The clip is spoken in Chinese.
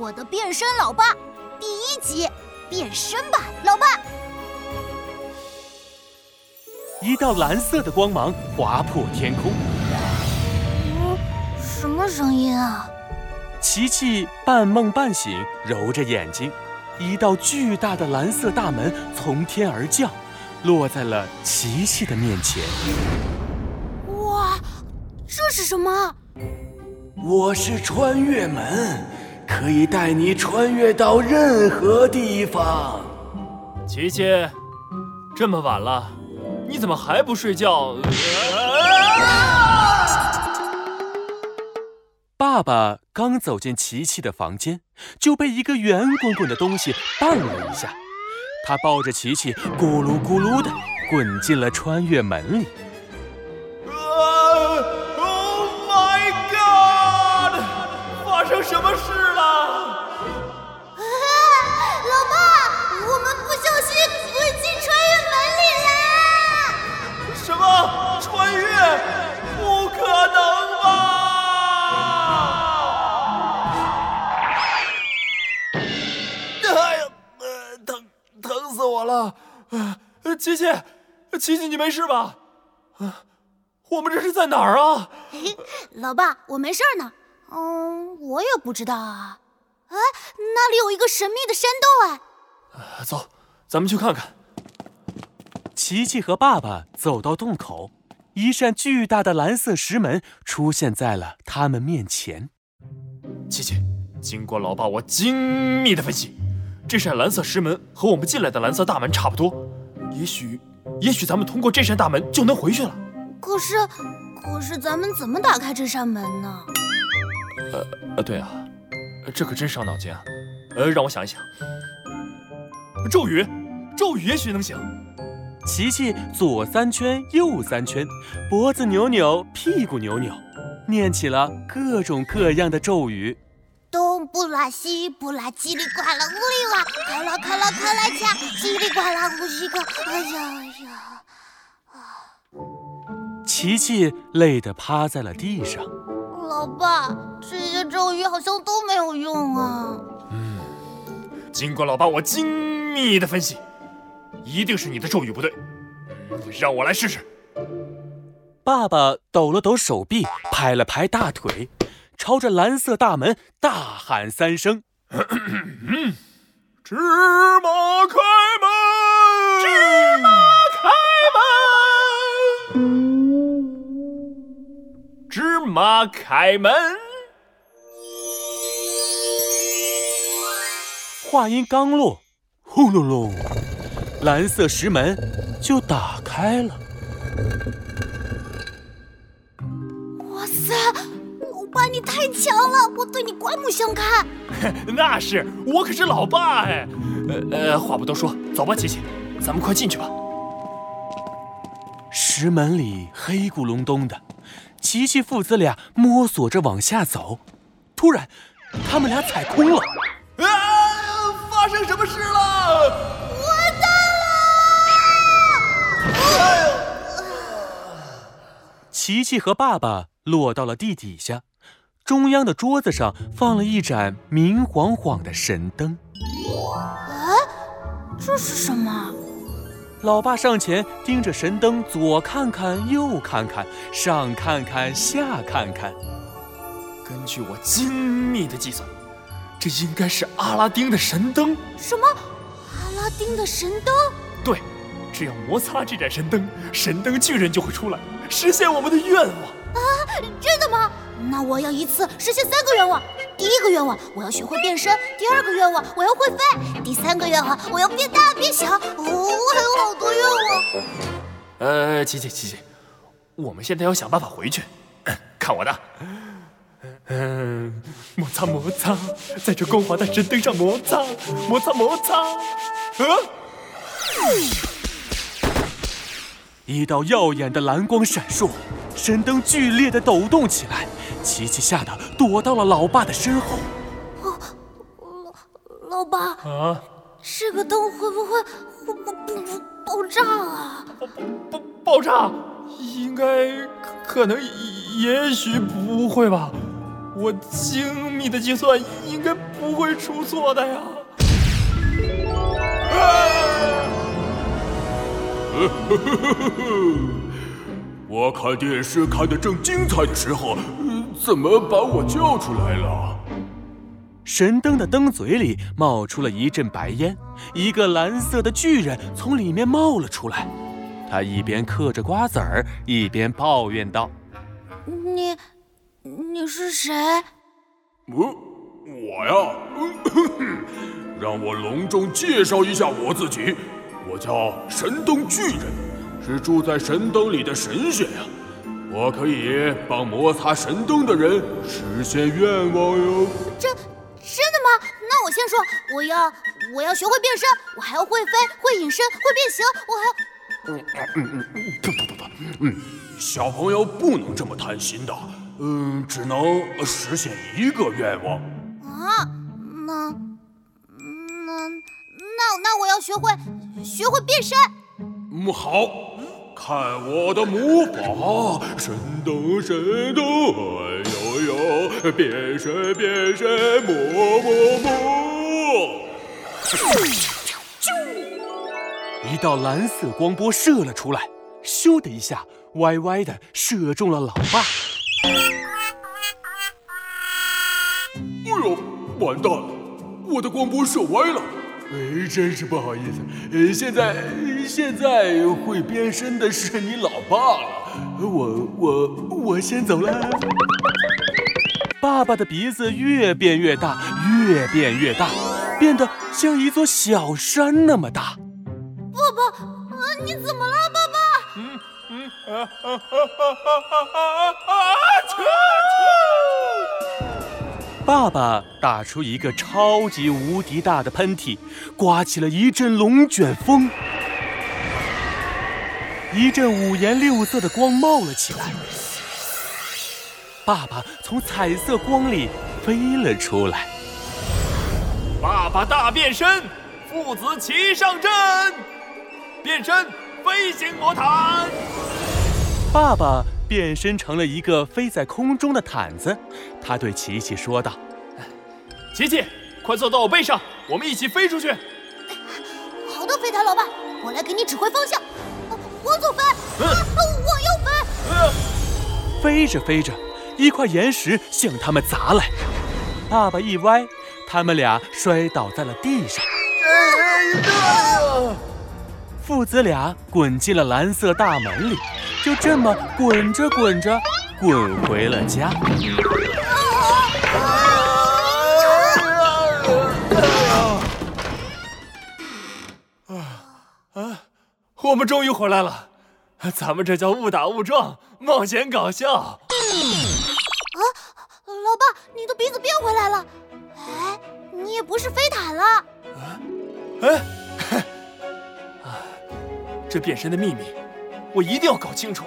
我的变身老爸第一集，变身吧，老爸！一道蓝色的光芒划破天空。嗯，什么声音啊？琪琪半梦半醒，揉着眼睛，一道巨大的蓝色大门从天而降，落在了琪琪的面前。哇，这是什么？我是穿越门，可以带你穿越到任何地方。琪琪，这么晚了，你怎么还不睡觉？爸爸刚走进琪琪的房间，就被一个圆滚滚的东西绊了一下，他抱着琪琪咕噜咕噜的滚进了穿越门里。Oh my God！发生什么事疼疼死我了！琪琪，琪琪，你没事吧？啊我们这是在哪儿啊？老爸，我没事呢。嗯，我也不知道啊。哎，那里有一个神秘的山洞哎。走，咱们去看看。琪琪和爸爸走到洞口，一扇巨大的蓝色石门出现在了他们面前。琪琪，经过老爸我精密的分析，这扇蓝色石门和我们进来的蓝色大门差不多。也许，也许咱们通过这扇大门就能回去了。可是，可是咱们怎么打开这扇门呢？呃呃，对啊，这可真伤脑筋啊！呃，让我想一想，咒语，咒语也许能行。琪琪左三圈，右三圈，脖子扭扭，屁股扭扭，念起了各种各样的咒语。东不拉西不拉，叽里呱啦，呜里哇，咔啦咔啦咔啦恰，叽里呱啦，呼西个，哎呀呀！琪琪累得趴在了地上。老爸，这些咒语好像都没有用啊。嗯，经过老爸我精密的分析，一定是你的咒语不对。让我来试试。爸爸抖了抖手臂，拍了拍大腿，朝着蓝色大门大喊三声：“芝麻开门！芝麻开门！”芝麻开门。话音刚落，轰隆隆，蓝色石门就打开了。哇塞，老爸你太强了，我对你刮目相看。那是，我可是老爸哎。呃呃，话不多说，走吧，琪琪，咱们快进去吧。石门里黑咕隆咚的。琪琪父子俩摸索着往下走，突然，他们俩踩空了。啊！发生什么事了？完蛋了！哎呦！琪琪和爸爸落到了地底下，中央的桌子上放了一盏明晃晃的神灯。哎，这是什么？老爸上前盯着神灯，左看看，右看看，上看看，下看看。根据我精密的计算，这应该是阿拉丁的神灯。什么？阿拉丁的神灯？对，只要摩擦这盏神灯，神灯巨人就会出来，实现我们的愿望。真的吗？那我要一次实现三个愿望。第一个愿望，我要学会变身；第二个愿望，我要会飞；第三个愿望，我要变大变小。哦，还有好多愿望。呃，琪琪，琪琪，我们现在要想办法回去。看我的，嗯，摩擦摩擦，在这光滑的神灯上摩擦，摩擦摩擦。嗯，一道耀眼的蓝光闪烁，神灯剧烈的抖动起来。琪琪吓得躲到了老爸的身后。老老爸啊，这个灯会不会会不不不爆炸啊？爆爆爆炸？应该可能也许不会吧。我精密的计算应该不会出错的呀。我看电视看得正精彩的时候，怎么把我叫出来了？神灯的灯嘴里冒出了一阵白烟，一个蓝色的巨人从里面冒了出来。他一边嗑着瓜子儿，一边抱怨道：“你，你是谁？”“我，我呀，让我隆重介绍一下我自己。我叫神灯巨人，是住在神灯里的神仙呀。我可以帮摩擦神灯的人实现愿望哟。”这。真的吗？那我先说，我要我要学会变身，我还要会飞、会隐身、会变形，我还……嗯嗯嗯，不不不不，嗯，小朋友不能这么贪心的，嗯，只能实现一个愿望。啊，那那那那我要学会学会变身。嗯，好。看我的魔法，神灯神灯，哎呦呦，变身变身，魔魔魔！一道蓝色光波射了出来，咻的一下，歪歪的射中了老爸。哎呦，完蛋了，我的光波射歪了。哎，真是不好意思。呃，现在现在会变身的是你老爸了。我我我先走了。爸爸的鼻子越变越大，越变越大，变得像一座小山那么大。爸爸，你怎么了，爸爸？嗯嗯啊啊啊啊啊啊啊！爸爸打出一个超级无敌大的喷嚏，刮起了一阵龙卷风，一阵五颜六色的光冒了起来。爸爸从彩色光里飞了出来。爸爸大变身，父子齐上阵，变身飞行魔毯。爸爸。变身成了一个飞在空中的毯子，他对琪琪说道：“琪琪，快坐到我背上，我们一起飞出去。”“好的，飞毯老爸，我来给你指挥方向。”“我左飞。”“我右飞。”飞着飞着，一块岩石向他们砸来，爸爸一歪，他们俩摔倒在了地上。父子俩滚进了蓝色大门里。就这么滚着滚着，滚回了家。啊啊！我们终于回来了，咱们这叫误打误撞，冒险搞笑。啊，老爸，你的鼻子变回来了。哎，你也不是飞毯了。啊，哎，啊，这变身的秘密。我一定要搞清楚！